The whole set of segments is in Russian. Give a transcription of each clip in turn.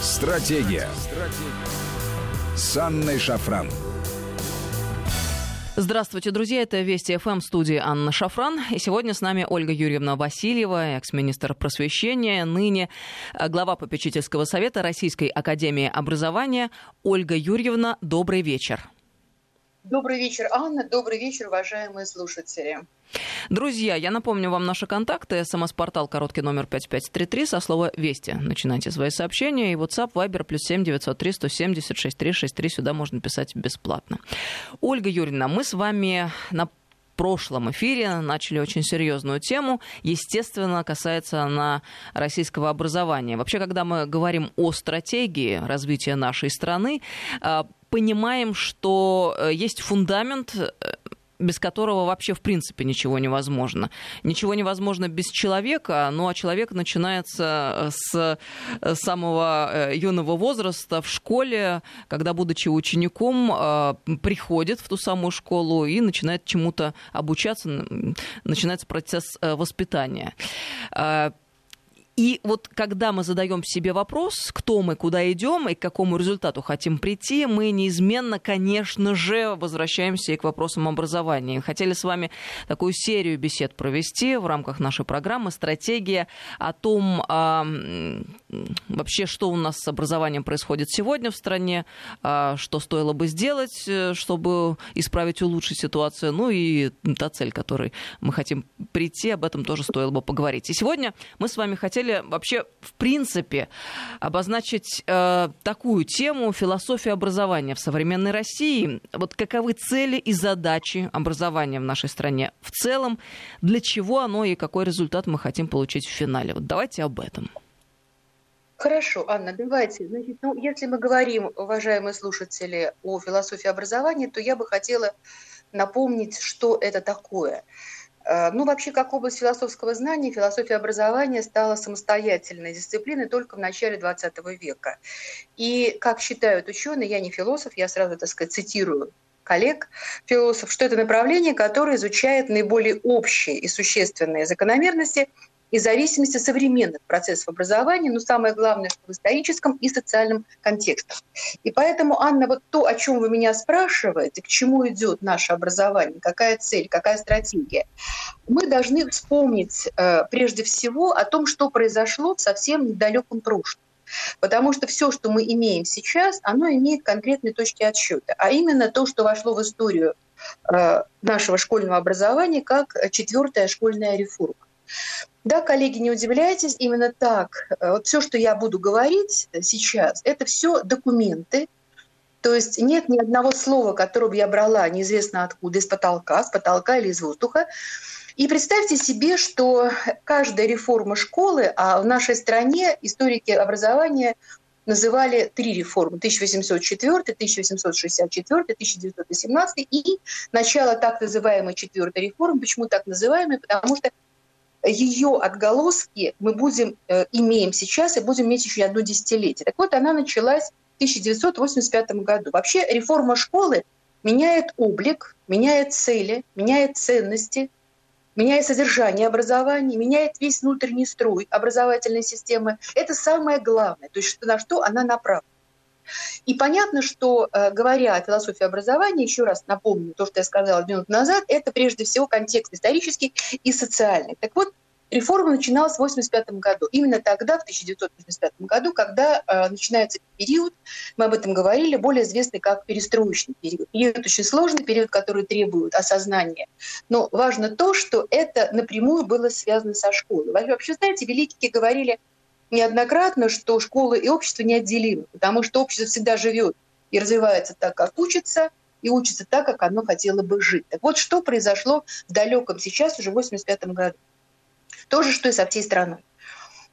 Стратегия. Стратегия. С Анной Шафран. Здравствуйте, друзья. Это Вести ФМ студии Анна Шафран. И сегодня с нами Ольга Юрьевна Васильева, экс-министр просвещения, ныне глава попечительского совета Российской академии образования. Ольга Юрьевна, добрый вечер. Добрый вечер, Анна. Добрый вечер, уважаемые слушатели. Друзья, я напомню вам наши контакты. СМС-портал короткий номер 5533 со слова «Вести». Начинайте свои сообщения. И WhatsApp, Viber, плюс 7 903 170 6363. Сюда можно писать бесплатно. Ольга Юрьевна, мы с вами на прошлом эфире начали очень серьезную тему. Естественно, касается она российского образования. Вообще, когда мы говорим о стратегии развития нашей страны, а, понимаем, что э, есть фундамент э, без которого вообще в принципе ничего невозможно. Ничего невозможно без человека, ну а человек начинается э, с самого юного возраста в школе, когда, будучи учеником, приходит в ту самую школу и начинает чему-то обучаться, начинается процесс воспитания. И вот когда мы задаем себе вопрос, кто мы, куда идем и к какому результату хотим прийти, мы неизменно, конечно же, возвращаемся и к вопросам образования. Хотели с вами такую серию бесед провести в рамках нашей программы «Стратегия» о том, а, вообще, что у нас с образованием происходит сегодня в стране, а, что стоило бы сделать, э, чтобы исправить, улучшить ситуацию, ну и та цель, к которой мы хотим прийти, об этом тоже стоило бы поговорить. И сегодня мы с вами хотели хотели вообще, в принципе, обозначить э, такую тему философии образования в современной России. Вот каковы цели и задачи образования в нашей стране в целом, для чего оно и какой результат мы хотим получить в финале. Вот давайте об этом. Хорошо, Анна, давайте. Значит, ну, если мы говорим, уважаемые слушатели, о философии образования, то я бы хотела напомнить, что это такое. Э, ну, вообще, как область философского знания, философия образования стала самостоятельной дисциплиной только в начале XX века. И, как считают ученые, я не философ, я сразу, так сказать, цитирую коллег, философ, что это направление, которое изучает наиболее общие и существенные закономерности – и зависимости современных процессов образования, но самое главное, что в историческом и социальном контекстах. И поэтому, Анна, вот то, о чем вы меня спрашиваете, к чему идет наше образование, какая цель, какая стратегия, мы должны вспомнить э, прежде всего о том, что произошло в совсем недалеком прошлом. Потому что все, что мы имеем сейчас, оно имеет конкретные точки отсчета, а именно то, что вошло в историю э, нашего школьного образования как четвертая школьная реформа. Да, коллеги, не удивляйтесь, именно так. Э, вот все, что я буду говорить сейчас, это все документы, то есть нет ни одного слова, которое бы я брала неизвестно откуда, из потолка, с потолка или из воздуха. И представьте себе, что каждая реформа школы, а в нашей стране историки образования называли три реформы 1804, 1864, 1918 и начало так называемой четвертой реформы. Почему так называемой? Потому что ее отголоски мы будем, э, имеем сейчас и будем иметь еще одно десятилетие. Так вот, она началась в 1985 году. Вообще реформа школы меняет облик, меняет цели, меняет ценности, меняет содержание образования, меняет весь внутренний строй образовательной системы. Это самое главное, то есть на что она направлена. И понятно, что, э, говоря о философии образования, еще раз напомню то, что я сказала минут назад, это прежде всего контекст исторический и социальный. Так вот, реформа начиналась в 1985 году. Именно тогда, в 1985 году, когда э, начинается период, мы об этом говорили, более известный как перестроечный период. Период очень сложный, период, который требует осознания. Но важно то, что это напрямую было связано со школой. Вообще, знаете, великие говорили неоднократно, что школа и общество неотделимы, потому что общество всегда живет и развивается так, как учится, и учится так, как оно хотело бы жить. Так вот, что произошло в далеком сейчас, уже в 85 году. То же, что и со всей страной.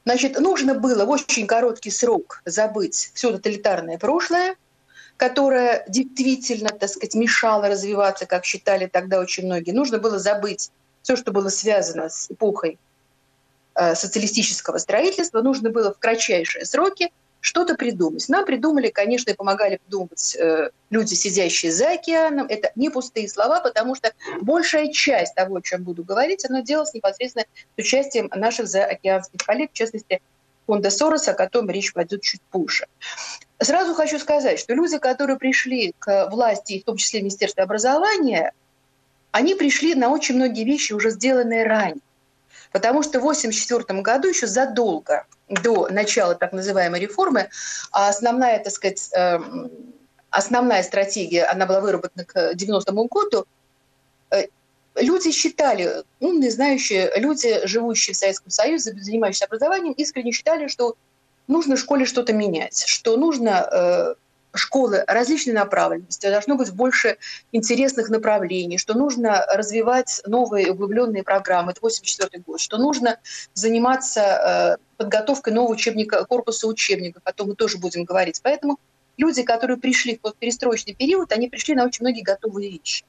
Значит, нужно было в очень короткий срок забыть все тоталитарное прошлое, которое действительно, так сказать, мешало развиваться, как считали тогда очень многие. Нужно было забыть все, что было связано с эпохой социалистического строительства нужно было в кратчайшие сроки что-то придумать. Нам придумали, конечно, и помогали придумывать э, люди, сидящие за океаном. Это не пустые слова, потому что большая часть того, о чем буду говорить, она делалась непосредственно с участием наших заокеанских коллег, в частности, фонда Сороса, о котором речь пойдет чуть позже. Сразу хочу сказать, что люди, которые пришли к власти, в том числе Министерство образования, они пришли на очень многие вещи, уже сделанные ранее. Потому что в 1984 году, еще задолго до начала так называемой реформы, основная, так сказать, эм, основная стратегия, она была выработана к 90-му году, э, люди считали, умные, знающие люди, живущие в Советском Союзе, занимающиеся образованием, искренне считали, что нужно в школе что-то менять, что нужно э, школы различной направленности, должно быть больше интересных направлений, что нужно развивать новые углубленные программы, это 84 год, что нужно заниматься э, подготовкой нового учебника, корпуса учебников, о том мы тоже будем говорить. Поэтому люди, которые пришли в перестроечный период, они пришли на очень многие готовые вещи.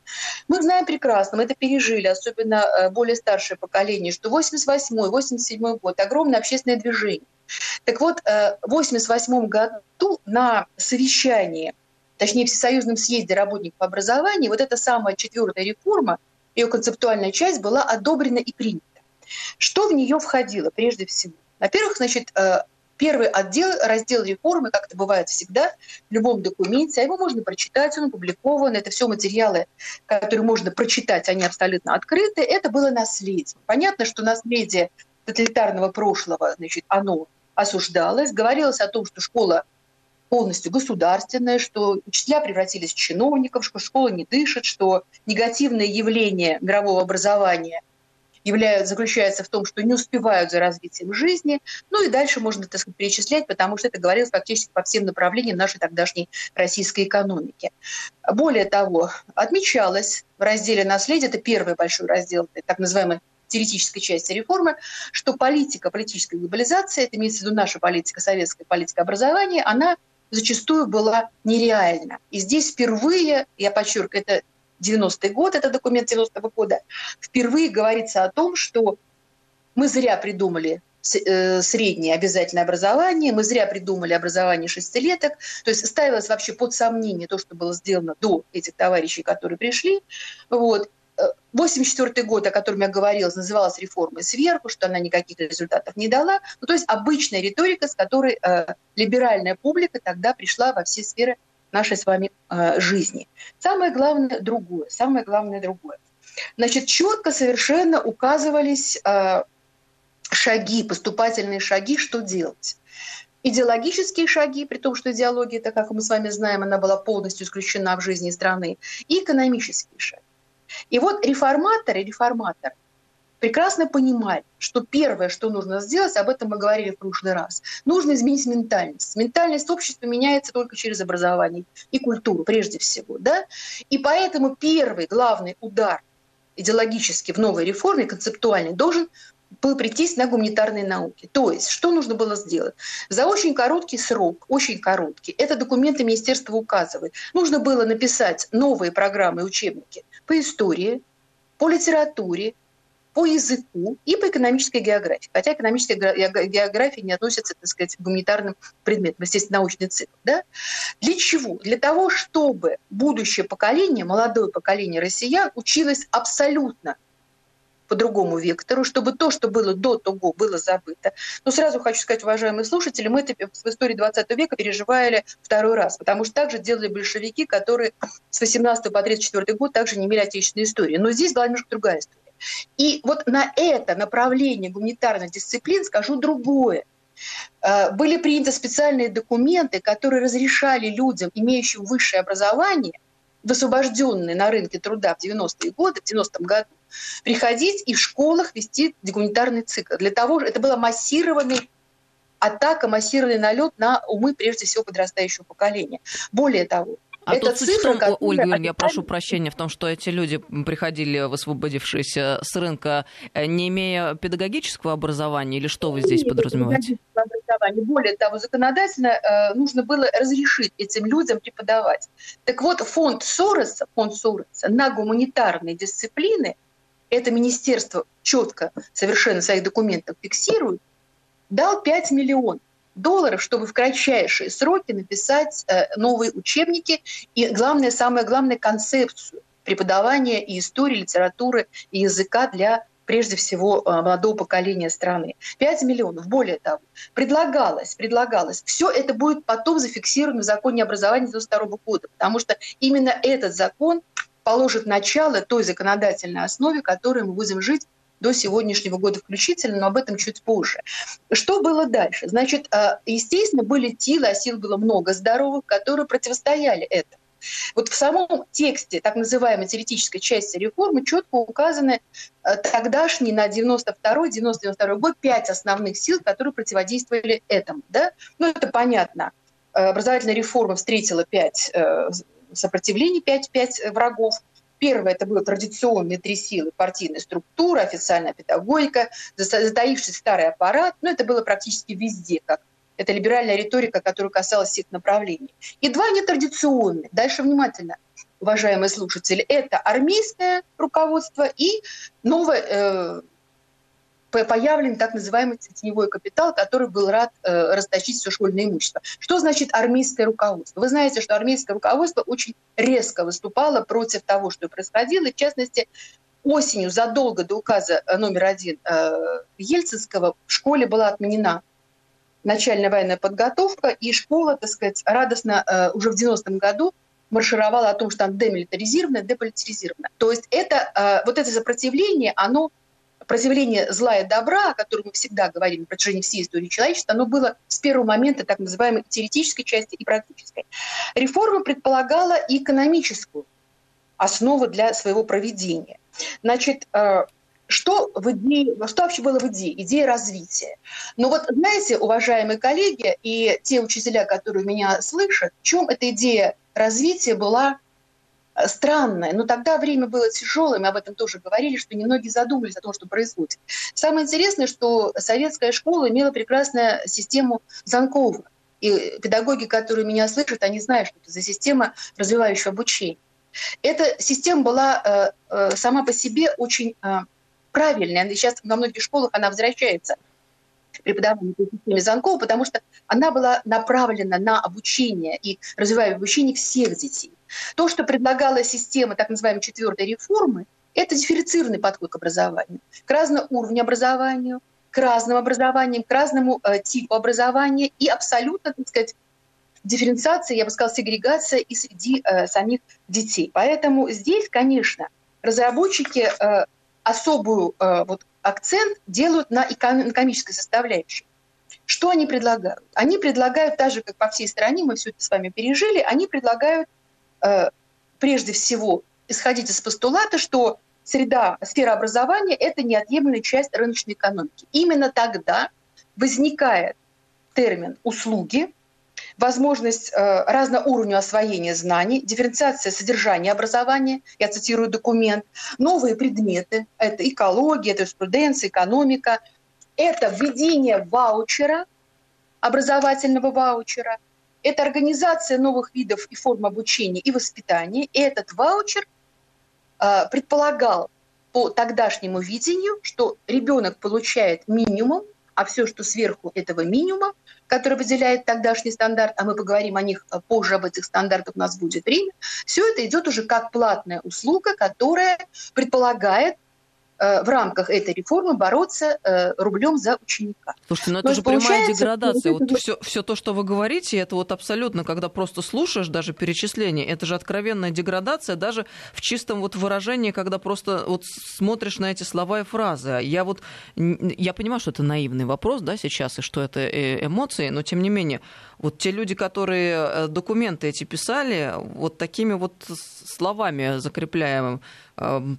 Мы знаем прекрасно, мы это пережили, особенно э, более старшее поколение, что 88-й, 87-й год – огромное общественное движение. Так вот, э, в 88 году на совещании, точнее, Всесоюзном съезде работников образования, вот эта самая четвертая реформа, ее концептуальная часть была одобрена и принята. Что в нее входило прежде всего? Во-первых, значит, э, первый отдел, раздел реформы, как это бывает всегда в любом документе, а его можно прочитать, он опубликован, это все материалы, которые можно прочитать, они абсолютно открыты, это было наследие. Понятно, что наследие тоталитарного прошлого, значит, оно осуждалось, говорилось о том, что школа полностью государственная, что учителя превратились в чиновников, что школа не дышит, что негативное явление мирового образования являют, заключается в том, что не успевают за развитием жизни. Ну и дальше можно, так сказать, перечислять, потому что это говорилось фактически по всем направлениям нашей тогдашней российской экономики. Более того, отмечалось в разделе «Наследие», это первый большой раздел, так называемый теоретической части реформы, что политика, политическая глобализация, это имеется в виду наша политика, советская политика образования, она зачастую была нереальна. И здесь впервые, я подчеркиваю, это 90-й год, это документ 90-го года, впервые говорится о том, что мы зря придумали э, среднее обязательное образование, мы зря придумали образование шестилеток, то есть ставилось вообще под сомнение то, что было сделано до этих товарищей, которые пришли. Вот. 84 год, о котором я говорила, называлась реформой сверху, что она никаких результатов не дала. Ну, то есть обычная риторика, с которой э, либеральная публика тогда пришла во все сферы нашей с вами э, жизни. Самое главное другое, самое главное другое. Значит, четко совершенно указывались э, шаги, поступательные шаги, что делать. Идеологические шаги, при том, что идеология, это, как мы с вами знаем, она была полностью исключена в жизни страны, и экономические шаги. И вот реформаторы, реформаторы прекрасно понимали, что первое, что нужно сделать, об этом мы говорили в прошлый раз, нужно изменить ментальность. Ментальность общества меняется только через образование и культуру, прежде всего. Да? И поэтому первый главный удар идеологически в новой реформе, концептуальный, должен был прийтись на гуманитарные науки. То есть, что нужно было сделать? За очень короткий срок, очень короткий, это документы министерства указывает, нужно было написать новые программы и учебники по истории, по литературе, по языку и по экономической географии. Хотя экономическая география не относится, так сказать, к гуманитарным предметам, естественно, научный цикл. Да? Для чего? Для того, чтобы будущее поколение, молодое поколение россиян училось абсолютно по другому вектору, чтобы то, что было до того, было забыто. Но сразу хочу сказать, уважаемые слушатели, мы это в истории 20 века переживали второй раз, потому что также делали большевики, которые с 18 по 34 год также не имели отечественной истории. Но здесь была немножко другая история. И вот на это направление гуманитарных дисциплин скажу другое. Э, были приняты специальные документы, которые разрешали людям, имеющим высшее образование, высвобожденные на рынке труда в 90-е годы, в 90-м году, приходить и в школах вести гуманитарный цикл. Для того, это была массированный атака, массированный налет на умы, прежде всего, подрастающего поколения. Более того, а это тут цифра, в том, Ольга Юрьевна, я прошу прощения в том, что эти люди приходили, высвободившиеся с рынка, э, не имея педагогического образования, или что вы здесь подразумеваете? Более того, законодательно э, нужно было разрешить этим людям преподавать. Так вот, фонд Сороса, фонд Сороса на гуманитарные дисциплины, это министерство четко совершенно в своих документах фиксирует, дал 5 миллионов долларов, чтобы в кратчайшие сроки написать э, новые учебники и, главное, самое главное, концепцию преподавания и истории, литературы и языка для прежде всего э, молодого поколения страны. 5 миллионов, более того. Предлагалось, предлагалось. Все это будет потом зафиксировано в законе образования 1992 года, потому что именно этот закон положит начало той законодательной основе, которой мы будем жить до сегодняшнего года включительно, но об этом чуть позже. Что было дальше? Значит, э, естественно, были силы, а сил было много здоровых, которые противостояли этому. Вот в самом тексте так называемой теоретической части реформы четко указаны э, тогдашние на 92-92 год пять основных сил, которые противодействовали этому. Да? Ну, это понятно. Э, образовательная реформа встретила пять сопротивлений, пять, пять врагов. Первое – это были традиционные три силы – партийная структура, официальная педагогика, затаивший старый аппарат. Но ну, это было практически везде, как это либеральная риторика, которая касалась всех направлений. И два нетрадиционные. Дальше внимательно, уважаемые слушатели. Это армейское руководство и новое э, появлен так называемый теневой капитал, который был рад э, расточить все школьное имущество. Что значит армейское руководство? Вы знаете, что армейское руководство очень резко выступало против того, что происходило. В частности, осенью, задолго до указа э, номер один э, Ельцинского, в школе была отменена начальная военная подготовка, и школа, так сказать, радостно э, уже в 90-м году маршировала о том, что там демилитаризировано, деполитаризировано. То есть это, э, вот это сопротивление, оно Противление зла и добра, о котором мы всегда говорим на протяжении всей истории человечества, оно было с первого момента так называемой теоретической части и практической. Реформа предполагала экономическую основу для своего проведения. Значит, э, что, в идее, что вообще было в идее? Идея развития. Но вот знаете, уважаемые коллеги и те учителя, которые меня слышат, в чем эта идея развития была странное. Но тогда время было тяжелое, мы об этом тоже говорили, что немногие задумались о том, что происходит. Самое интересное, что советская школа имела прекрасную систему Занкова. И педагоги, которые меня слышат, они знают, что это за система развивающего обучения. Эта система была э, э, сама по себе очень э, правильная. Сейчас во многих школах она возвращается преподаванию по системе Занкова, потому что она была направлена на обучение и развивающее обучение всех детей. То, что предлагала система так называемой четвертой реформы, это дифференцированный подход к образованию, к разному уровню образования, к разным образованиям, к разному э, типу образования и абсолютно, так сказать, дифференциация, я бы сказала, сегрегация и среди э, самих детей. Поэтому здесь, конечно, разработчики э, особую э, вот, акцент делают на экономической составляющей. Что они предлагают? Они предлагают, так же, как по всей стране, мы все это с вами пережили, они предлагают прежде всего исходить из постулата, что среда, сфера образования – это неотъемлемая часть рыночной экономики. Именно тогда возникает термин «услуги», возможность э, разного уровня освоения знаний, дифференциация содержания образования, я цитирую документ, новые предметы, это экология, это юриспруденция, экономика, это введение ваучера, образовательного ваучера, это организация новых видов и форм обучения и воспитания. И этот ваучер э, предполагал по тогдашнему видению, что ребенок получает минимум, а все, что сверху этого минимума, который выделяет тогдашний стандарт, а мы поговорим о них а, позже, об этих стандартах у нас будет время, все это идет уже как платная услуга, которая предполагает в рамках этой реформы бороться э, рублем за ученика. Слушайте, ну это Но же прямая деградация. Вот все, все то, что вы говорите, это вот абсолютно, когда просто слушаешь даже перечисление, это же откровенная деградация даже в чистом вот выражении, когда просто вот смотришь на эти слова и фразы. Я вот, я понимаю, что это наивный вопрос, да, сейчас, и что это э, эмоции, но тем не менее, вот те люди, которые документы эти писали, вот такими вот словами закрепляя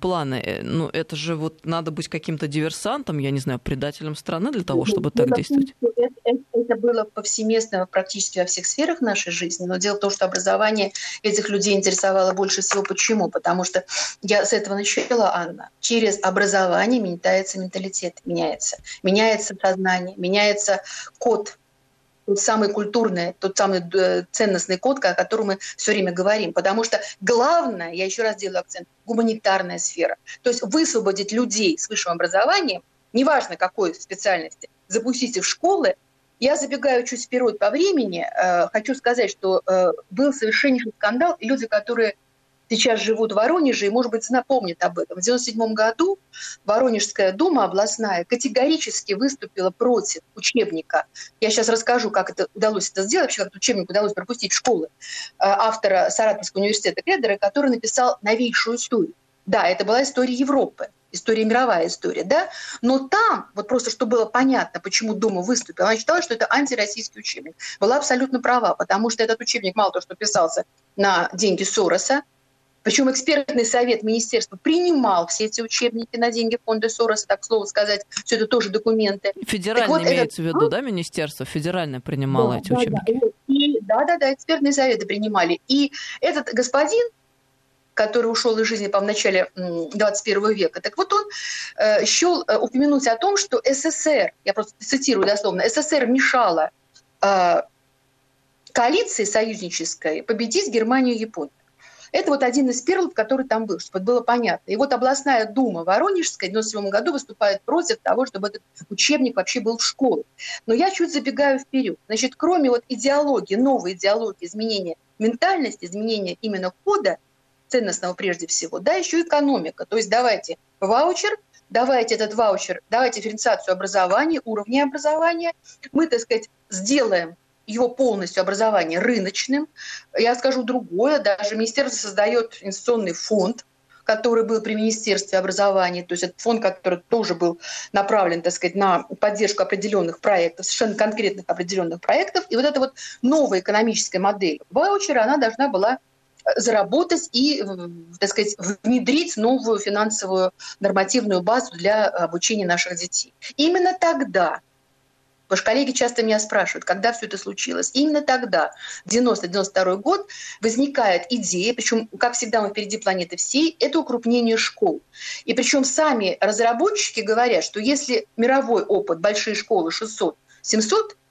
планы, ну это же вот надо быть каким-то диверсантом, я не знаю, предателем страны для того, чтобы так действовать? Это, это, это было повсеместно практически во всех сферах нашей жизни, но дело в том, что образование этих людей интересовало больше всего. Почему? Потому что я с этого начала, Анна. Через образование меняется менталитет, меняется. Меняется сознание, меняется код тот самый культурный, тот самый э, ценностный код, о котором мы все время говорим. Потому что главное, я еще раз делаю акцент, гуманитарная сфера. То есть высвободить людей с высшим образованием, неважно какой специальности, запустить их в школы. Я забегаю чуть вперед по времени. Э, хочу сказать, что э, был совершеннейший скандал, люди, которые сейчас живут в Воронеже и, может быть, напомнят об этом. В 1997 году Воронежская дума областная категорически выступила против учебника. Я сейчас расскажу, как это удалось это сделать, вообще как учебник удалось пропустить в школы э, автора Саратовского университета Кедера, который написал новейшую историю. Да, это была история Европы история мировая история, да, но там, вот просто чтобы было понятно, почему Дума выступила, она считала, что это антироссийский учебник. Была абсолютно права, потому что этот учебник мало того, что писался на деньги Сороса, причем экспертный совет министерства принимал все эти учебники на деньги фонда Сороса, так слово сказать, все это тоже документы. Федеральное вот имеется этот... в виду, да, министерство? Федеральное принимало да, эти да, учебники? Да, и, да, да, да, экспертные советы принимали. И этот господин, который ушел из жизни, по в начале 21 века. Так вот он э, счел э, упомянуть о том, что СССР, я просто цитирую дословно, СССР мешала э, коалиции союзнической победить Германию и Японию. Это вот один из перлов, который там был, чтобы было понятно. И вот областная дума Воронежская в 1997 году выступает против того, чтобы этот учебник вообще был в школе. Но я чуть забегаю вперед. Значит, кроме вот идеологии, новой идеологии, изменения ментальности, изменения именно кода ценностного прежде всего, да, еще экономика. То есть давайте ваучер, давайте этот ваучер, давайте дифференциацию образования, уровня образования. Мы, так сказать, сделаем его полностью образование рыночным. Я скажу другое, даже министерство создает инвестиционный фонд, который был при Министерстве образования, то есть это фонд, который тоже был направлен, так сказать, на поддержку определенных проектов, совершенно конкретных определенных проектов. И вот эта вот новая экономическая модель ваучера, она должна была заработать и, так сказать, внедрить новую финансовую нормативную базу для обучения наших детей. Именно тогда Потому что коллеги часто меня спрашивают, когда все это случилось. И именно тогда, 90-92 год, возникает идея, причем, как всегда, мы впереди планеты всей, это укрупнение школ. И причем сами разработчики говорят, что если мировой опыт, большие школы 600, 700 Э,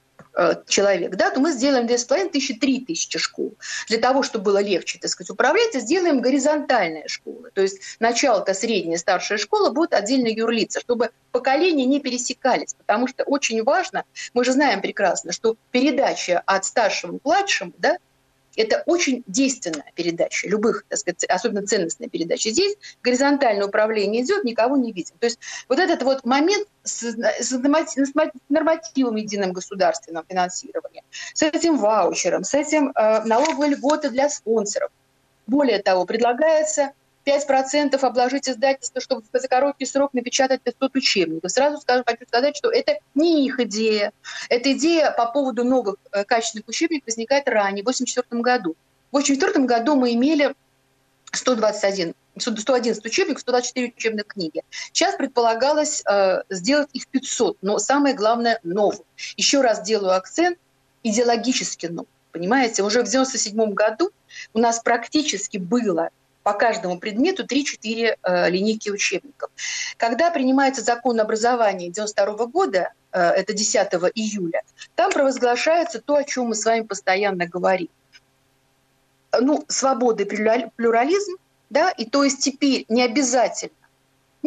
человек, да, то мы сделаем 2,5 тысячи, 3 тысячи школ. Для того, чтобы было легче, так сказать, управлять, сделаем горизонтальные школы. То есть начало-то средняя, старшая школа будет отдельно юрлица, чтобы поколения не пересекались. Потому что очень важно, мы же знаем прекрасно, что передача от старшего к младшему, да, это очень действенная передача любых, так сказать, особенно ценностная передача. Здесь горизонтальное управление идет, никого не видим. То есть вот этот вот момент с, нормативом единым государственным финансирования, с этим ваучером, с этим э, налоговой льготы для спонсоров. Более того, предлагается 5% обложить издательство, чтобы за короткий срок напечатать 500 учебников. Сразу скажу, хочу сказать, что это не их идея. Эта идея по поводу новых э, качественных учебников возникает ранее, в 1984 году. В 1984 году мы имели 121 111 учебников, 124 учебных книги. Сейчас предполагалось э, сделать их 500, но самое главное – новых. Еще раз делаю акцент – идеологически новых. Понимаете, уже в 1997 году у нас практически было по каждому предмету 3-4 э, линейки учебников. Когда принимается закон образования 92 года, э, это 10 июля, там провозглашается то, о чем мы с вами постоянно говорим. Ну, свобода и плюрализм, да, и то есть теперь не обязательно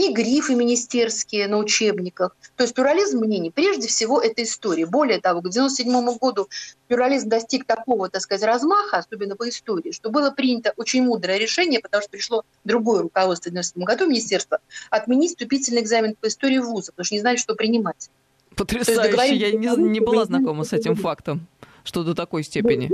ни грифы министерские на учебниках. То есть плюрализм мнений, прежде всего, это история. Более того, к 1997 году плюрализм достиг такого, так сказать, размаха, особенно по истории, что было принято очень мудрое решение, потому что пришло другое руководство в 1997 году министерство, отменить вступительный экзамен по истории вуза, потому что не знали, что принимать. Потрясающе. Я не, не была знакома с этим фактом, что до такой степени.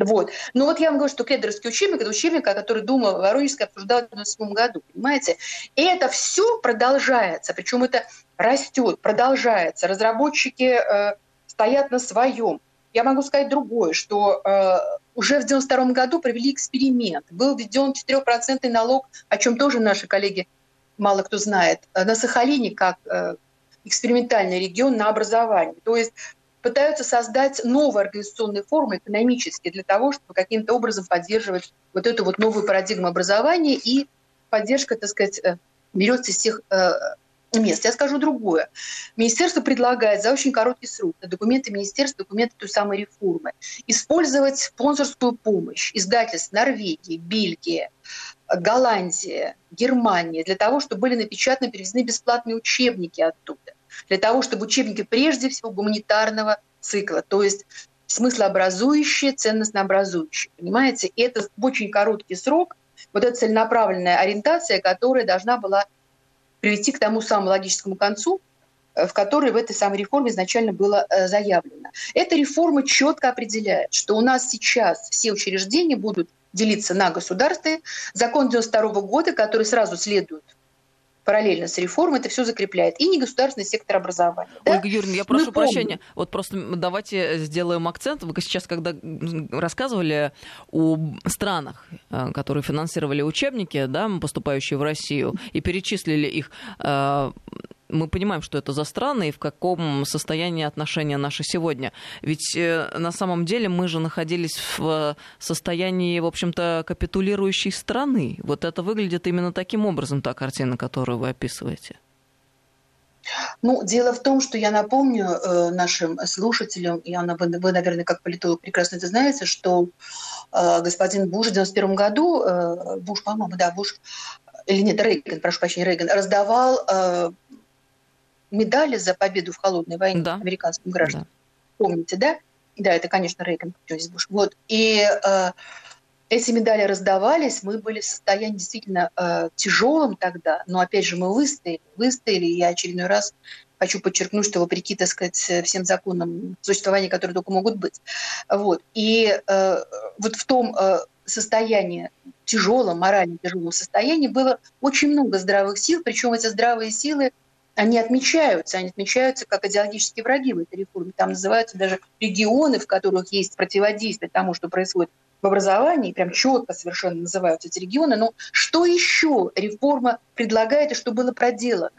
Вот. Но вот я вам говорю, что кедровский учебник – это учебник, который Дума Воронежская обсуждала в 1997 году, понимаете? И это все продолжается, причем это растет, продолжается. Разработчики э, стоят на своем. Я могу сказать другое, что э, уже в 1992 году провели эксперимент. Был введен 4% налог, о чем тоже наши коллеги мало кто знает, на Сахалине как э, экспериментальный регион на образование. То есть пытаются создать новые организационные формы экономические для того, чтобы каким-то образом поддерживать вот эту вот новую парадигму образования и поддержка, так сказать, э, берется из всех э, мест. Я скажу другое. Министерство предлагает за очень короткий срок документы министерства, документы той самой реформы, использовать спонсорскую помощь издательств Норвегии, Бельгии, Голландии, Германии для того, чтобы были напечатаны, перевезены бесплатные учебники оттуда для того, чтобы учебники прежде всего гуманитарного цикла, то есть смыслообразующие, ценностнообразующие. Понимаете, и это очень короткий срок вот эта целенаправленная ориентация, которая должна была привести к тому самому логическому концу, э, в которой в этой самой реформе изначально было э, заявлено. Эта реформа четко определяет, что у нас сейчас все учреждения будут делиться на государства. Закон 92 года, который сразу следует параллельно с реформой, это все закрепляет. И негосударственный сектор образования. Да? Ольга Юрьевна, я прошу Мы прощения. Помним. Вот просто давайте сделаем акцент. Вы сейчас, когда рассказывали о странах, э, которые финансировали учебники, да, поступающие в Россию, и перечислили их, э, мы понимаем, что это за страны и в каком состоянии отношения наши сегодня. Ведь э, на самом деле мы же находились в состоянии, в общем-то, капитулирующей страны. Вот это выглядит именно таким образом, та картина, которую вы описываете. Ну, дело в том, что я напомню э, нашим слушателям, и она, вы, вы, наверное, как политолог прекрасно это знаете, что э, господин Буш в 91 году, э, Буш, по-моему, да, Буш, или нет, Рейган, прошу прощения, Рейган, раздавал э, медали за победу в холодной войне да. американским гражданам. Да. Помните, да? Да, это, конечно, Рейган, Буш. Вот. И э, эти медали раздавались, мы были в состоянии действительно э, тяжелым тогда, но опять же мы выстояли, выстояли, и я очередной раз хочу подчеркнуть, что вопреки, так сказать, всем законам существования, которые только могут быть. Вот. И э, вот в том э, состоянии, тяжелом, морально тяжелом состоянии было очень много здравых сил, причем эти здравые силы они отмечаются, они отмечаются как идеологические враги в этой реформе. Там называются даже регионы, в которых есть противодействие тому, что происходит в образовании, прям четко совершенно называются эти регионы. Но что еще реформа предлагает и что было проделано?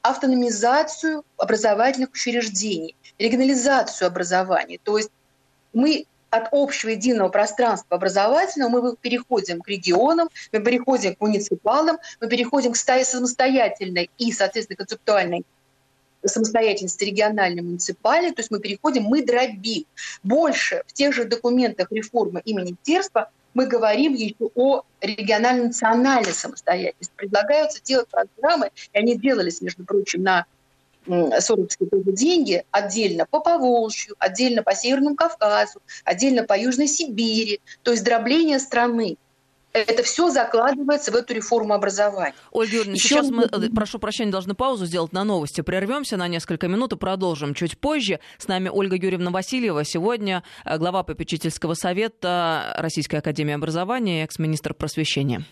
Автономизацию образовательных учреждений, регионализацию образования. То есть мы от общего единого пространства образовательного мы переходим к регионам, мы переходим к муниципалам, мы переходим к стае самостоятельной и, соответственно, концептуальной самостоятельности региональной муниципальной, то есть мы переходим, мы дробим. Больше в тех же документах реформы имени Терства мы говорим еще о регионально-национальной самостоятельности. Предлагаются делать программы, и они делались, между прочим, на Сорокские тоже деньги отдельно по Поволжью, отдельно по Северному Кавказу, отдельно по Южной Сибири. То есть дробление страны. Это все закладывается в эту реформу образования. Ольга Юрьевна, Еще сейчас мы, э, прошу прощения, должны паузу сделать на новости. Прервемся на несколько минут и продолжим чуть позже. С нами Ольга Юрьевна Васильева. Сегодня э, глава попечительского совета Российской Академии Образования и экс-министр просвещения.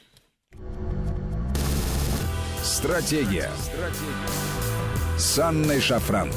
Стратегия. Стратегия с Анной Шафран.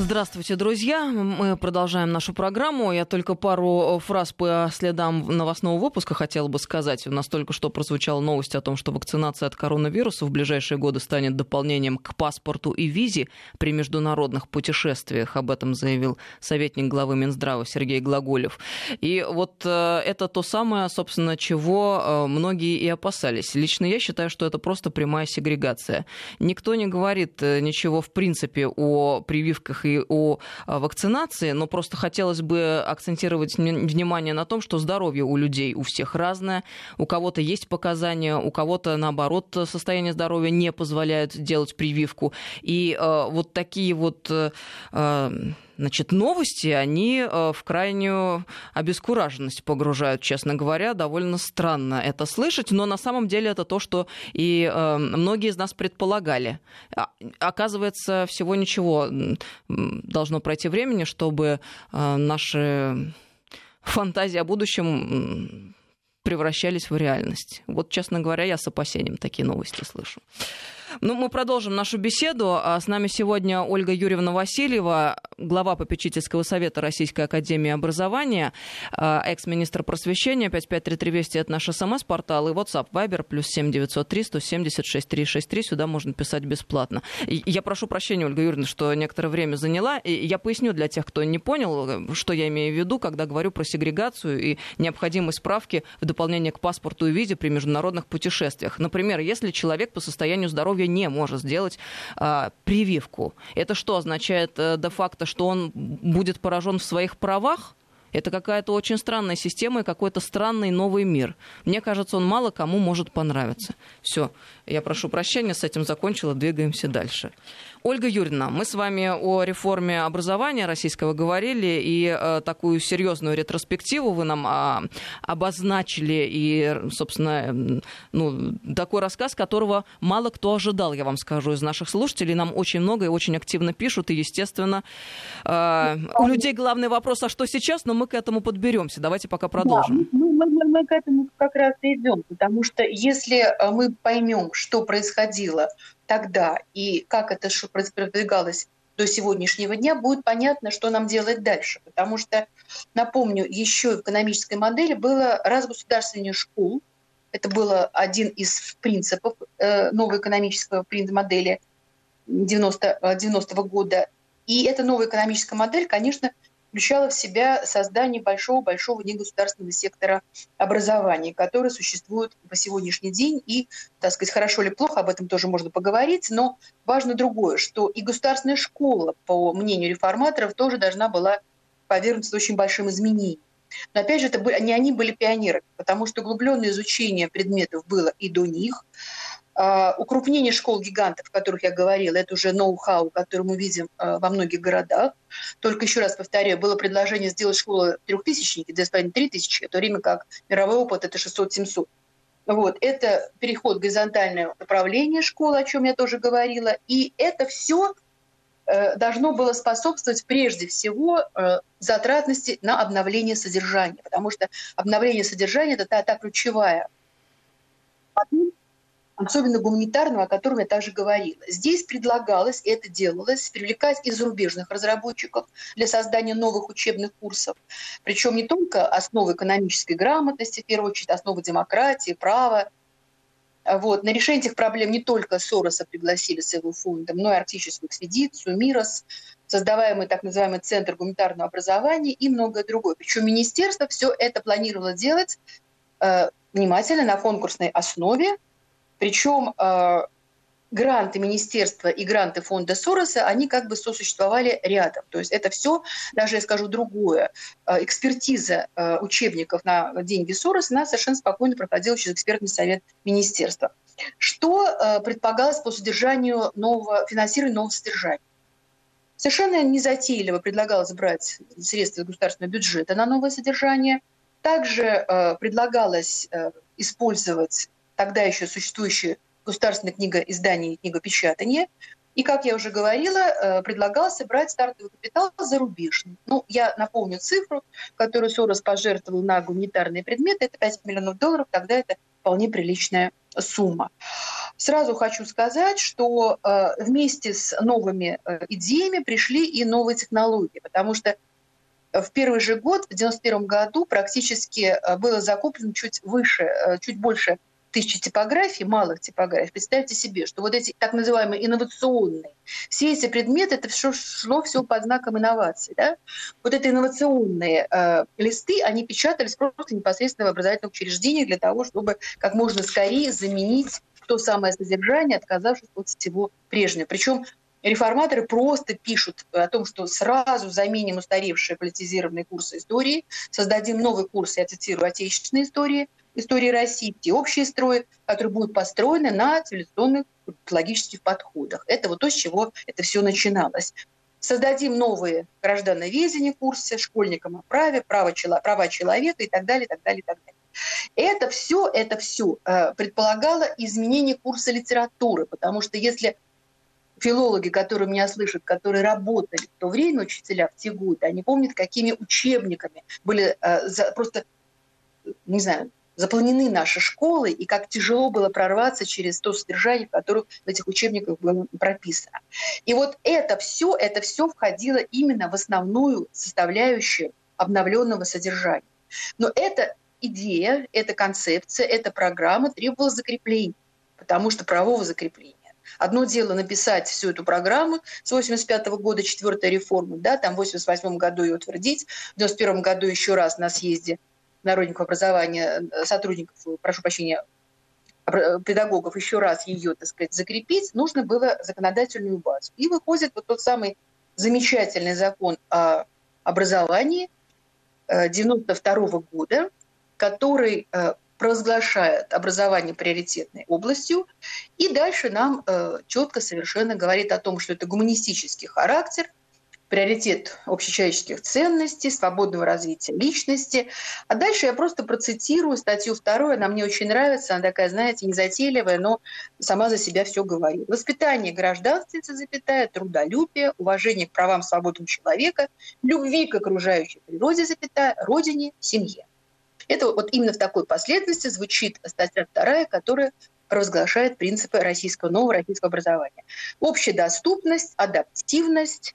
Здравствуйте, друзья. Мы продолжаем нашу программу. Я только пару э, фраз по следам новостного выпуска хотела бы сказать. У нас только что прозвучала новость о том, что вакцинация от коронавируса в ближайшие годы станет дополнением к паспорту и визе при международных путешествиях. Об этом заявил советник главы Минздрава Сергей Глаголев. И вот э, это то самое, собственно, чего э, многие и опасались. Лично я считаю, что это просто прямая сегрегация. Никто не говорит ничего, в принципе, о прививках и о а, вакцинации, но просто хотелось бы акцентировать внимание на том, что здоровье у людей у всех разное. У кого-то есть показания, у кого-то, наоборот, состояние здоровья не позволяет делать прививку. И э, вот такие вот... Э, Значит, новости, они э, в крайнюю обескураженность погружают, честно говоря. Довольно странно это слышать, но на самом деле это то, что и э, многие из нас предполагали. А, оказывается, всего ничего должно пройти времени, чтобы э, наши фантазии о будущем превращались в реальность. Вот, честно говоря, я с опасением такие новости слышу. Ну, мы продолжим нашу беседу. А с нами сегодня Ольга Юрьевна Васильева, глава попечительского совета Российской Академии Образования, а, экс-министр просвещения, 5533 Вести, это наш СМС-портал, и WhatsApp, Viber, плюс 7903 176 363, сюда можно писать бесплатно. Я прошу прощения, Ольга Юрьевна, что некоторое время заняла, и я поясню для тех, кто не понял, что я имею в виду, когда говорю про сегрегацию и необходимость справки в дополнение к паспорту и визе при международных путешествиях. Например, если человек по состоянию здоровья не может сделать а, прививку. Это что означает э, де-факто, что он будет поражен в своих правах? Это какая-то очень странная система и какой-то странный новый мир. Мне кажется, он мало кому может понравиться. Все, я прошу прощения, с этим закончила, двигаемся дальше. Ольга Юрьевна, мы с вами о реформе образования российского говорили, и э, такую серьезную ретроспективу вы нам э, обозначили, и, собственно, ну, такой рассказ, которого мало кто ожидал, я вам скажу, из наших слушателей. Нам очень много и очень активно пишут, и, естественно, э, у людей главный вопрос, а что сейчас, но мы к этому подберемся. Давайте пока продолжим. Да, мы, мы, мы к этому как раз и идем, потому что если э, мы поймем, что происходило тогда и как это продвигалось до сегодняшнего дня, будет понятно, что нам делать дальше. Потому что, напомню, еще в экономической модели было разгосударствование школ. Это был один из принципов э, новой экономической модели 90, 90 года. И эта новая экономическая модель, конечно, включала в себя создание большого-большого негосударственного сектора образования, который существует по сегодняшний день. И, так сказать, хорошо или плохо, об этом тоже можно поговорить, но важно другое, что и государственная школа, по мнению реформаторов, тоже должна была повергнуться очень большим изменениям. Но опять же, это были, не они были пионерами, потому что углубленное изучение предметов было и до них. А, укрупнение школ-гигантов, о которых я говорила, это уже ноу-хау, который мы видим а, во многих городах. Только еще раз повторяю, было предложение сделать школы трехтысячники, 2,5-3 тысячи, в то время как мировой опыт это 600-700. Вот, это переход в горизонтальное управление школы, о чем я тоже говорила. И это все э, должно было способствовать прежде всего э, затратности на обновление содержания, потому что обновление содержания – это та, та ключевая особенно гуманитарного, о котором я также говорила. Здесь предлагалось, и это делалось, привлекать и зарубежных разработчиков для создания новых учебных курсов. Причем не только основы экономической грамотности, в первую очередь основы демократии, права. Вот. На решение этих проблем не только Сороса пригласили с его фондом, но и арктическую экспедицию, МИРОС, создаваемый так называемый Центр гуманитарного образования и многое другое. Причем министерство все это планировало делать э, внимательно на конкурсной основе, причем э, гранты министерства и гранты фонда Сороса, они как бы сосуществовали рядом. То есть это все, даже я скажу другое, э, экспертиза э, учебников на деньги Сороса, она совершенно спокойно проходила через экспертный совет министерства. Что предполагалось по содержанию нового, финансирования нового содержания? Совершенно незатейливо предлагалось брать средства из государственного бюджета на новое содержание. Также предлагалось использовать тогда еще существующая государственная книга издания и книгопечатания. И, как я уже говорила, э, предлагался брать стартовый капитал зарубежный. Ну, я напомню цифру, которую Сорос пожертвовал на гуманитарные предметы. Это 5 миллионов долларов, тогда это вполне приличная сумма. Сразу хочу сказать, что э, вместе с новыми э, идеями пришли и новые технологии, потому что в первый же год, в 1991 году, практически было закуплено чуть выше, чуть больше тысячи типографий, малых типографий, представьте себе, что вот эти так называемые инновационные, все эти предметы, это все шло все под знаком инноваций. Да? Вот эти инновационные э, листы, они печатались просто непосредственно в образовательных учреждениях для того, чтобы как можно скорее заменить то самое содержание, отказавшись от всего прежнего. Причем реформаторы просто пишут о том, что сразу заменим устаревшие политизированные курсы истории, создадим новый курс, я цитирую, отечественной истории – истории России, те общие строи, которые будут построены на цивилизационных логических подходах. Это вот то, с чего это все начиналось. Создадим новые граждановедения курсы школьникам о праве, право, права человека и так далее, и так далее, и так далее. Это все, это все э, предполагало изменение курса литературы, потому что если филологи, которые меня слышат, которые работали в то время, учителя в те годы, они помнят, какими учебниками были э, за, просто, не знаю, заполнены наши школы, и как тяжело было прорваться через то содержание, которое в этих учебниках было прописано. И вот это все, это все входило именно в основную составляющую обновленного содержания. Но эта идея, эта концепция, эта программа требовала закрепления, потому что правового закрепления. Одно дело написать всю эту программу с 85 -го года, четвертая реформа, да, там в 88 году ее утвердить, в 91 году еще раз на съезде народников образования, э, сотрудников, прошу прощения, педагогов еще раз ее, так сказать, закрепить, нужно было законодательную базу. И выходит вот тот самый замечательный закон о образовании, 92 года, который провозглашает образование приоритетной областью, и дальше нам четко совершенно говорит о том, что это гуманистический характер, приоритет общечеловеческих ценностей, свободного развития личности. А дальше я просто процитирую статью вторую, она мне очень нравится, она такая, знаете, незатейливая, но сама за себя все говорит. Воспитание гражданственности, запятая, трудолюбие, уважение к правам свободам человека, любви к окружающей природе, запятая, родине, семье. Это вот именно в такой последовательности звучит статья вторая, которая провозглашает принципы российского нового российского образования. Общедоступность, адаптивность,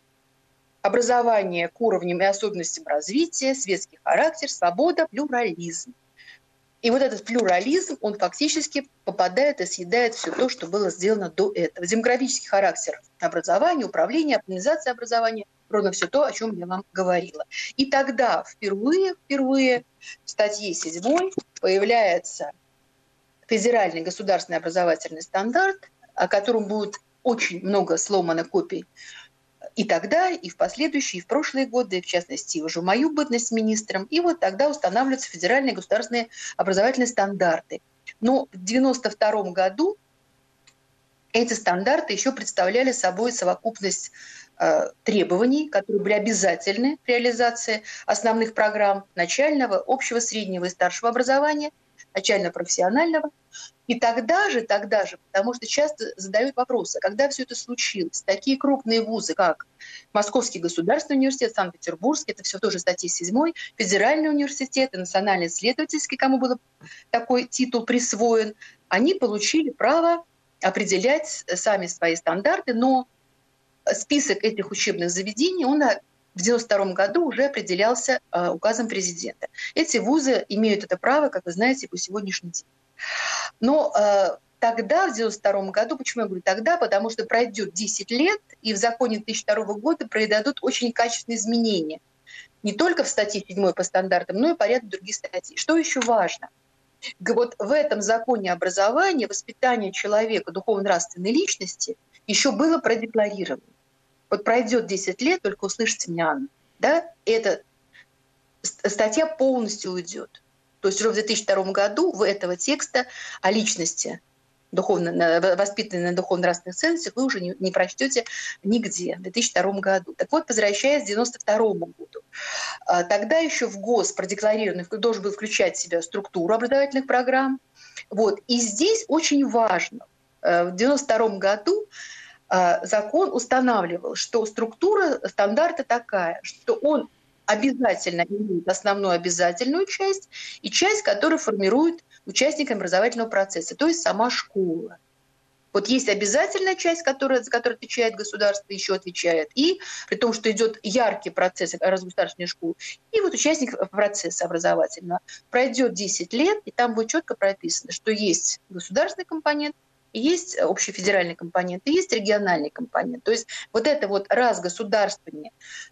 образование к уровням и особенностям развития, светский характер, свобода, плюрализм. И вот этот плюрализм, он фактически попадает и съедает все то, что было сделано до этого. Демографический характер образования, управления, организации образования, ровно все то, о чем я вам говорила. И тогда впервые, впервые в статье 7 появляется федеральный государственный образовательный стандарт, о котором будет очень много сломано копий и тогда, и в последующие, и в прошлые годы, в частности, уже в мою бытность министром, и вот тогда устанавливаются федеральные государственные образовательные стандарты. Но в 1992 году эти стандарты еще представляли собой совокупность э, требований, которые были обязательны при реализации основных программ начального, общего, среднего и старшего образования – начально-профессионального. И тогда же, тогда же, потому что часто задают вопросы, когда все это случилось, такие крупные вузы, как Московский государственный университет, Санкт-Петербургский, это все тоже статьи 7, Федеральный университет и Национальный исследовательский, кому был такой титул присвоен, они получили право определять сами свои стандарты, но список этих учебных заведений, он в 1992 году уже определялся э, указом президента. Эти вузы имеют это право, как вы знаете, по сегодняшний день. Но э, тогда, в 1992 году, почему я говорю тогда, потому что пройдет 10 лет, и в законе 2002 года произойдут очень качественные изменения. Не только в статье 7 по стандартам, но и по ряду других статей. Что еще важно? Вот в этом законе образования воспитание человека, духовно-нравственной личности еще было продекларировано. Вот пройдет 10 лет, только услышите меня, Анна, да, эта статья полностью уйдет. То есть уже в 2002 году в этого текста о личности духовно, воспитанной на духовно-нравственных ценностях, вы уже не, не прочтете нигде в 2002 году. Так вот, возвращаясь к 1992 году, а, тогда еще в ГОС продекларированный должен был включать в себя структуру образовательных программ. Вот. И здесь очень важно, э, в 1992 году а, закон устанавливал, что структура стандарта такая, что он обязательно имеет основную обязательную часть и часть, которая формирует участник образовательного процесса, то есть сама школа. Вот есть обязательная часть, которая, за которую отвечает государство, еще отвечает, и при том, что идет яркий процесс разгосударственной школы, и вот участник процесса образовательного. Пройдет 10 лет, и там будет четко прописано, что есть государственный компонент, есть общий федеральный компонент, и есть региональный компонент. То есть вот это вот разгосударствование,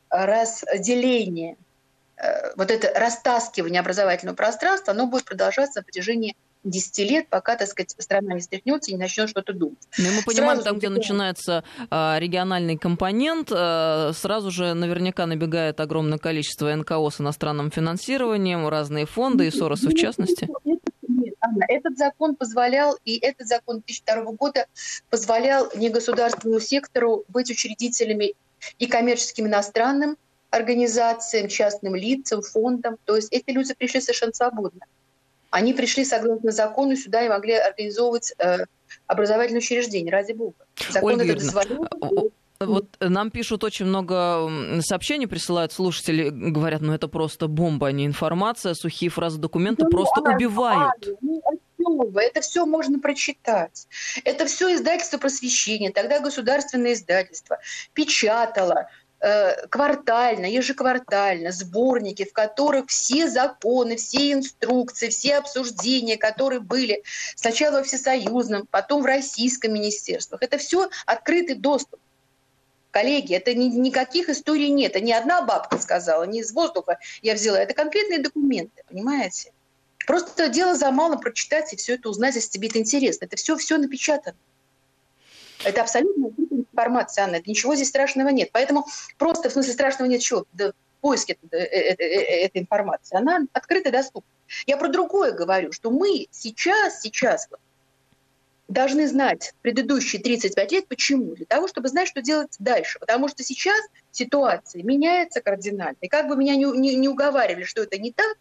разделение, э, вот это растаскивание образовательного пространства, оно будет продолжаться на протяжении 10 лет, пока, так сказать, страна не стряхнется и не начнет что-то думать. Но ну, мы понимаем, сразу там, где начинается а, региональный компонент, а, сразу же наверняка набегает огромное количество НКО с иностранным финансированием, разные фонды, и Соросы в частности. Анна, этот закон позволял, и этот закон 2002 года позволял негосударственному сектору быть учредителями и коммерческим иностранным организациям, частным лицам, фондам. То есть эти люди пришли совершенно свободно. Они пришли согласно закону сюда и могли организовывать э, образовательные учреждения, ради бога. Закон Ольга это дозволял. Вот нам пишут очень много сообщений, присылают слушатели, говорят, ну это просто бомба, а не информация, сухие фразы документа ну, просто убивают. Ну, это все можно прочитать. Это все издательство просвещения, тогда государственное издательство печатало э, квартально, ежеквартально сборники, в которых все законы, все инструкции, все обсуждения, которые были сначала во всесоюзном, потом в российском министерствах, это все открытый доступ. Коллеги, это ни, никаких историй нет. Это не одна бабка сказала, не из воздуха я взяла. Это конкретные документы, понимаете? Просто дело за малым прочитать и все это узнать, если тебе это интересно. Это все, все напечатано. Это абсолютно информация, Анна. Это ничего здесь страшного нет. Поэтому просто, в смысле, страшного нет чего? Да поиске этой информации, она открыта и доступна. Я про другое говорю, что мы сейчас, сейчас вот, должны знать предыдущие 35 лет. Почему? Для того, чтобы знать, что делать дальше. Потому что сейчас ситуация меняется кардинально. И как бы меня не, не, не уговаривали, что это не так,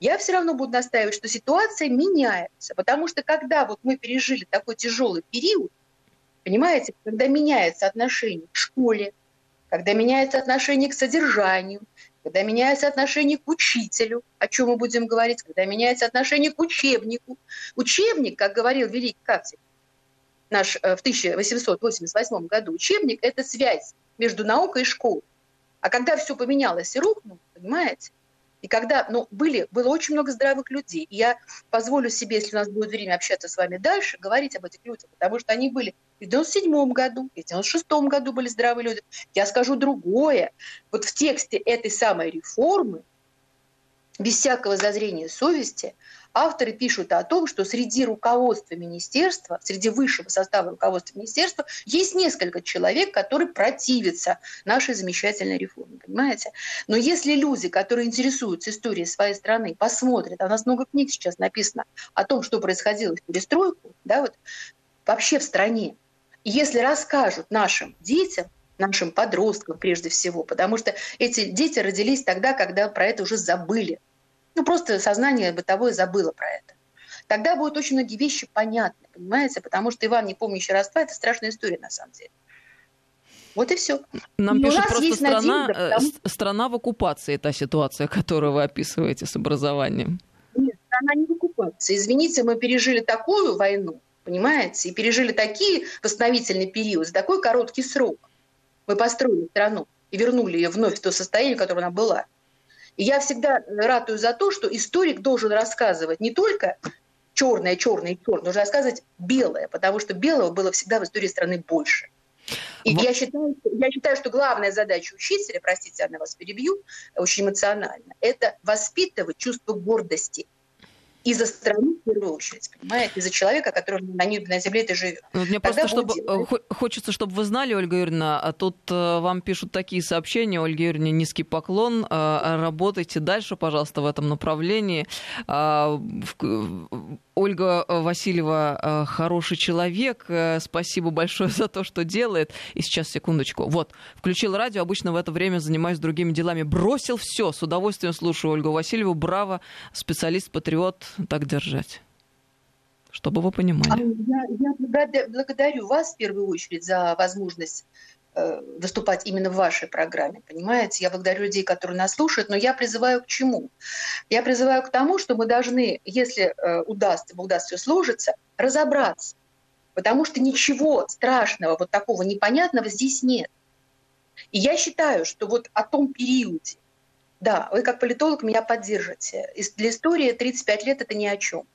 я все равно буду настаивать, что ситуация меняется. Потому что когда вот мы пережили такой тяжелый период, понимаете, когда меняется отношение к школе, когда меняется отношение к содержанию, когда меняется отношение к учителю, о чем мы будем говорить, когда меняется отношение к учебнику. Учебник, как говорил великий Кавцев, наш э, в 1888 году, учебник – это связь между наукой и школой. А когда все поменялось и рухнуло, понимаете, и когда, ну, были, было очень много здравых людей. И я позволю себе, если у нас будет время общаться с вами дальше, говорить об этих людях, потому что они были и в 97 году, и в 96 году были здравые люди. Я скажу другое. Вот в тексте этой самой реформы, без всякого зазрения совести, авторы пишут о том, что среди руководства министерства, среди высшего состава руководства министерства есть несколько человек, которые противятся нашей замечательной реформе, понимаете? Но если люди, которые интересуются историей своей страны, посмотрят, а у нас много книг сейчас написано о том, что происходило в перестройку, да, вот вообще в стране, если расскажут нашим детям, нашим подросткам прежде всего, потому что эти дети родились тогда, когда про это уже забыли, ну, просто сознание бытовое забыло про это. Тогда будут очень многие вещи понятны, понимаете? Потому что Иван, не помнящий родства, это страшная история на самом деле. Вот и все. Нам и пишут просто страна, надежда, э, потому... страна в оккупации, та ситуация, которую вы описываете с образованием. Нет, страна не в оккупации. Извините, мы пережили такую войну, понимаете, и пережили такие восстановительный период за такой короткий срок. Мы построили страну и вернули ее вновь в то состояние, в котором она была. И я всегда ратую за то, что историк должен рассказывать не только черное, черное черное, должен рассказывать белое, потому что белого было всегда в истории страны больше. И вот. я, считаю, я считаю, что главная задача учителя, простите, я на вас перебью, очень эмоционально, это воспитывать чувство гордости – и за страну в первую очередь, понимаете, и за человека, который на, на земле это живет. Ну, мне Тогда просто чтобы, делать. хочется, чтобы вы знали, Ольга Юрьевна, а тут э, вам пишут такие сообщения, Ольга Юрьевна, низкий поклон, э, работайте дальше, пожалуйста, в этом направлении. Э, в, Ольга э, Васильева э, хороший человек. Э, спасибо большое за то, что делает. И сейчас, секундочку. Вот, включил радио. Обычно в это время занимаюсь другими делами. Бросил все. С удовольствием слушаю Ольгу Васильеву. Браво, специалист-патриот. Так держать. Чтобы вы понимали. А я, я благодарю вас в первую очередь за возможность выступать именно в вашей программе, понимаете? Я благодарю людей, которые нас слушают, но я призываю к чему? Я призываю к тому, что мы должны, если э, удастся, удастся все сложиться, разобраться, потому что ничего страшного, вот такого непонятного здесь нет. И я считаю, что вот о том периоде, да, вы как политолог меня поддержите. Для истории 35 лет это ни о чем.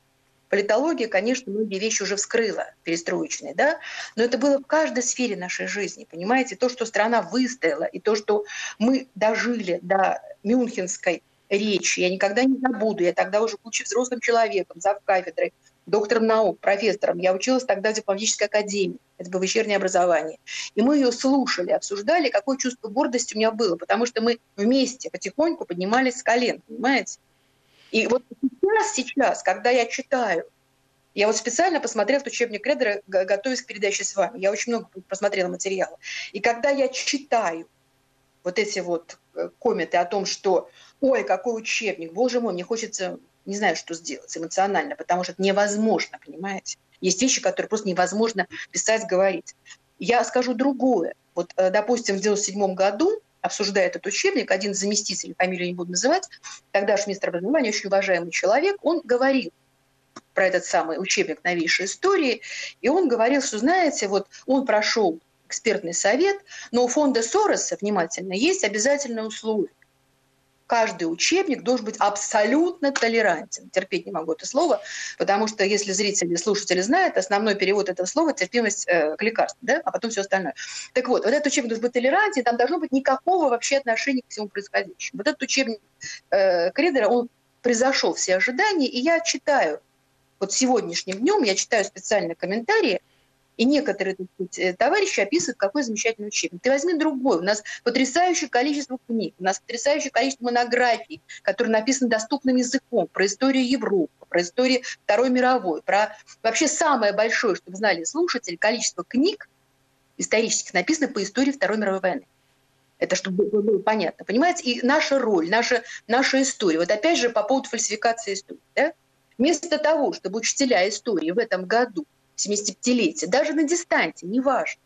Политология, конечно, многие вещи уже вскрыла, перестроечные, да, но это было в каждой сфере нашей жизни, понимаете, то, что страна выстояла, и то, что мы дожили до Мюнхенской речи, я никогда не забуду, я тогда уже, будучи взрослым человеком, зав кафедрой, доктором наук, профессором, я училась тогда в дипломатической академии, это было вечернее образование. И мы ее слушали, обсуждали, какое чувство гордости у меня было, потому что мы вместе потихоньку поднимались с колен, понимаете? И вот сейчас, сейчас, когда я читаю, я вот специально посмотрела этот учебник Редера, готовясь к передаче с вами. Я очень много просмотрела материала. И когда я читаю вот эти вот э, комменты о том, что ой, какой учебник, боже мой, мне хочется, не знаю, что сделать эмоционально, потому что это невозможно, понимаете? Есть вещи, которые просто невозможно писать, говорить. Я скажу другое. Вот, э, допустим, в 97 году обсуждая этот учебник, один заместитель, фамилию не буду называть, тогдашний министр образования, очень уважаемый человек, он говорил про этот самый учебник новейшей истории, и он говорил, что, знаете, вот он прошел экспертный совет, но у фонда Сороса, внимательно, есть обязательное условие каждый учебник должен быть абсолютно толерантен. Терпеть не могу это слово, потому что если зрители, слушатели знают, основной перевод этого слова – терпимость э, к лекарству, да? а потом все остальное. Так вот, вот этот учебник должен быть толерантен, там должно быть никакого вообще отношения к всему происходящему. Вот этот учебник э, Кридера, он превзошел все ожидания, и я читаю, вот сегодняшним днем я читаю специально комментарии И некоторые сказать, э, товарищи описывают, какой замечательный учебник. Ты возьми другой. У нас потрясающее количество книг, у нас потрясающее количество монографий, которые написаны доступным языком про историю Европы, про историю Второй мировой, про вообще самое большое, чтобы знали слушатели, количество книг исторических написано по истории Второй мировой войны. Это чтобы было понятно. Понимаете? И наша роль, наша, наша история. Вот опять же по поводу фальсификации истории. Да? Вместо того, чтобы учителя истории в этом году 75-летия, даже на дистанции, неважно,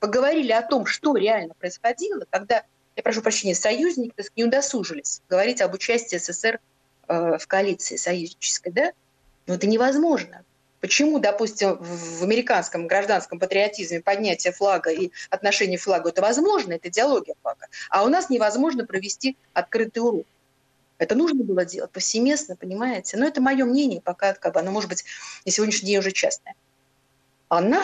поговорили о том, что реально происходило, когда, я прошу прощения, союзники так не удосужились говорить об участии СССР э, в коалиции союзнической, да? Но это невозможно. Почему, допустим, в американском гражданском патриотизме поднятие флага и отношение к флагу это возможно, это идеология флага, а у нас невозможно провести открытый урок. Это нужно было делать повсеместно, понимаете? Но это мое мнение, пока как бы, оно может быть на сегодняшний день уже частное. Анна?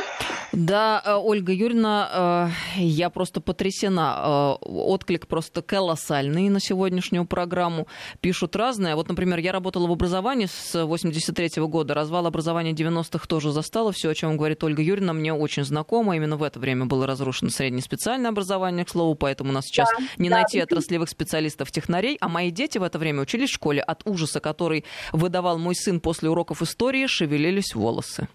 Да, э, Ольга Юрьевна, э, я просто потрясена. Э, отклик просто колоссальный на сегодняшнюю программу. Пишут разное. Вот, например, я работала в образовании с 83 -го года. Развал образования 90-х тоже застала. Все, о чем говорит Ольга Юрьевна, мне очень знакомо. Именно в это время было разрушено среднее специальное образование, к слову, поэтому у нас сейчас да, не да. найти отраслевых специалистов-технарей. А мои дети в это время учились в школе. От ужаса, который выдавал мой сын после уроков истории, шевелились волосы.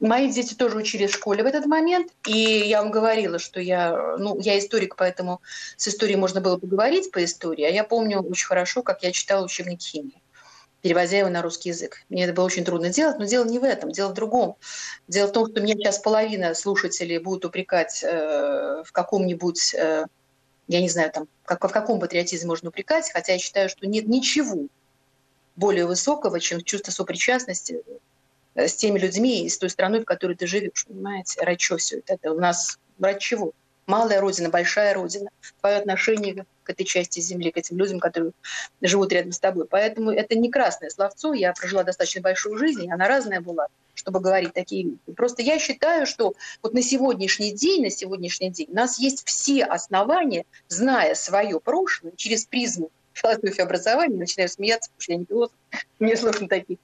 Мои дети тоже учились в школе в этот момент, и я вам говорила, что я, ну, я историк, поэтому с историей можно было поговорить по истории, а я помню очень хорошо, как я читала учебник химии переводя его на русский язык. Мне это было очень трудно делать, но дело не в этом, дело в другом. Дело в том, что меня сейчас половина слушателей будут упрекать э, в каком-нибудь, э, я не знаю, там, как, в каком патриотизме можно упрекать, хотя я считаю, что нет ничего более высокого, чем чувство сопричастности с теми людьми и с той страной, в которой ты живешь, понимаете? Ради чего все это? это у нас ради чего? Малая родина, большая родина, твое отношение к этой части земли, к этим людям, которые живут рядом с тобой. Поэтому это не красное словцо. Я прожила достаточно большую жизнь, она разная была, чтобы говорить такие вещи. Просто я считаю, что вот на сегодняшний день, на сегодняшний день у нас есть все основания, зная свое прошлое, через призму философии образования, начинаю смеяться, потому что я не философ, мне сложно таких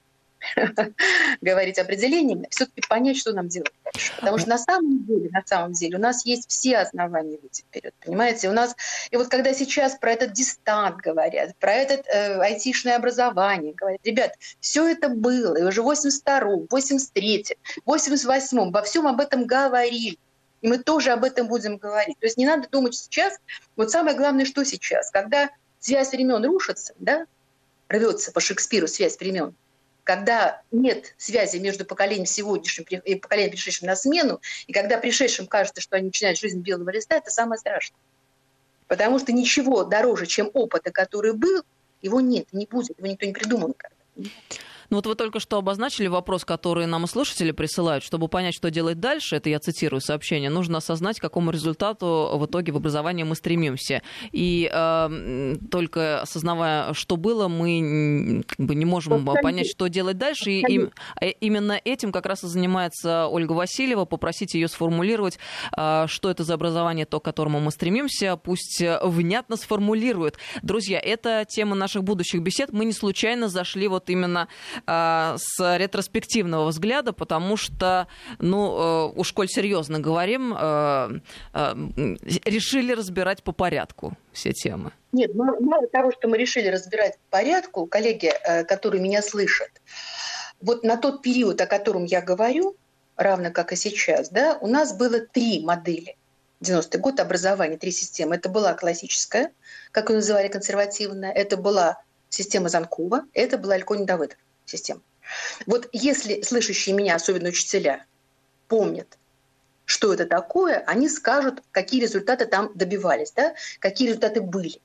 говорить определениями, все-таки понять, что нам делать. Потому что на самом деле, на самом деле, у нас есть все основания выйти вперед, понимаете? У нас, и вот когда сейчас про этот дистант говорят, про этот э, айтишное образование говорят, ребят, все это было, и уже в 82-м, 83-м, 88-м, во всем об этом говорили. И мы тоже об этом будем говорить. То есть не надо думать сейчас, вот самое главное, что сейчас, когда связь времен рушится, да, рвется по Шекспиру связь времен, когда нет связи между поколением сегодняшним и поколением, пришедшим на смену, и когда пришедшим кажется, что они начинают жизнь белого листа, это самое страшное. Потому что ничего дороже, чем опыта, который был, его нет, не будет, его никто не придумал никогда. Ну вот вы только что обозначили вопрос, который нам и слушатели присылают. Чтобы понять, что делать дальше, это я цитирую сообщение, нужно осознать, к какому результату в итоге в образовании мы стремимся. И э, только осознавая, что было, мы как бы не можем вот, понять, что делать дальше. И им, э, именно этим как раз и занимается Ольга Васильева, попросить ее сформулировать, э, что это за образование, то, к которому мы стремимся, пусть внятно сформулирует. Друзья, это тема наших будущих бесед. Мы не случайно зашли вот именно с ретроспективного взгляда, потому что, ну, э, уж коль серьезно говорим, э, э, решили разбирать по порядку все темы. Нет, мало того, что мы решили разбирать по порядку, коллеги, которые меня слышат, вот на тот период, о котором я говорю, равно как и сейчас, да, у нас было три модели. 90-й год образования, три системы. Это была классическая, как ее называли консервативная, это была система Занкова, это была Алькони Давыдов систем. Вот если слышащие меня, особенно учителя, помнят, что это такое, они скажут, какие результаты там добивались, да? какие результаты были.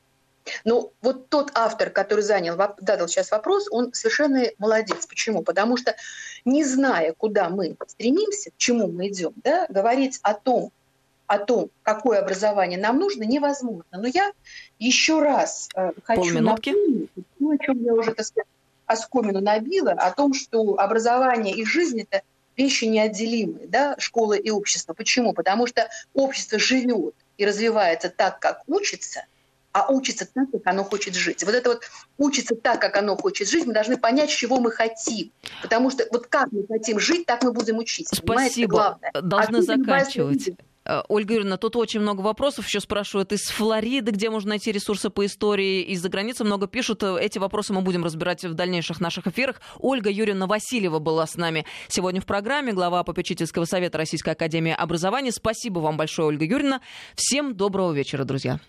Но вот тот автор, который занял, задал сейчас вопрос, он совершенно молодец. Почему? Потому что, не зная, куда мы стремимся, к чему мы идем, да, говорить о том, о том, какое образование нам нужно, невозможно. Но я еще раз э, хочу напомнить, ну, о чем я уже, так сказать, оскомину набила о том, что образование и жизнь – это вещи неотделимые, да, школа и общество. Почему? Потому что общество живет и развивается так, как учится, а учится так, как оно хочет жить. Вот это вот учится так, как оно хочет жить, мы должны понять, чего мы хотим. Потому что вот как мы хотим жить, так мы будем учиться. Спасибо. Должны а заканчивать. Э, Ольга Юрьевна, тут очень много вопросов. Еще спрашивают из Флориды, где можно найти ресурсы по истории. Из-за границы много пишут. Э, эти вопросы мы будем разбирать в дальнейших наших эфирах. Ольга Юрьевна Васильева была с нами сегодня в программе, глава попечительского совета Российской Академии Образования. Спасибо вам большое, Ольга Юрьевна. Всем доброго вечера, друзья.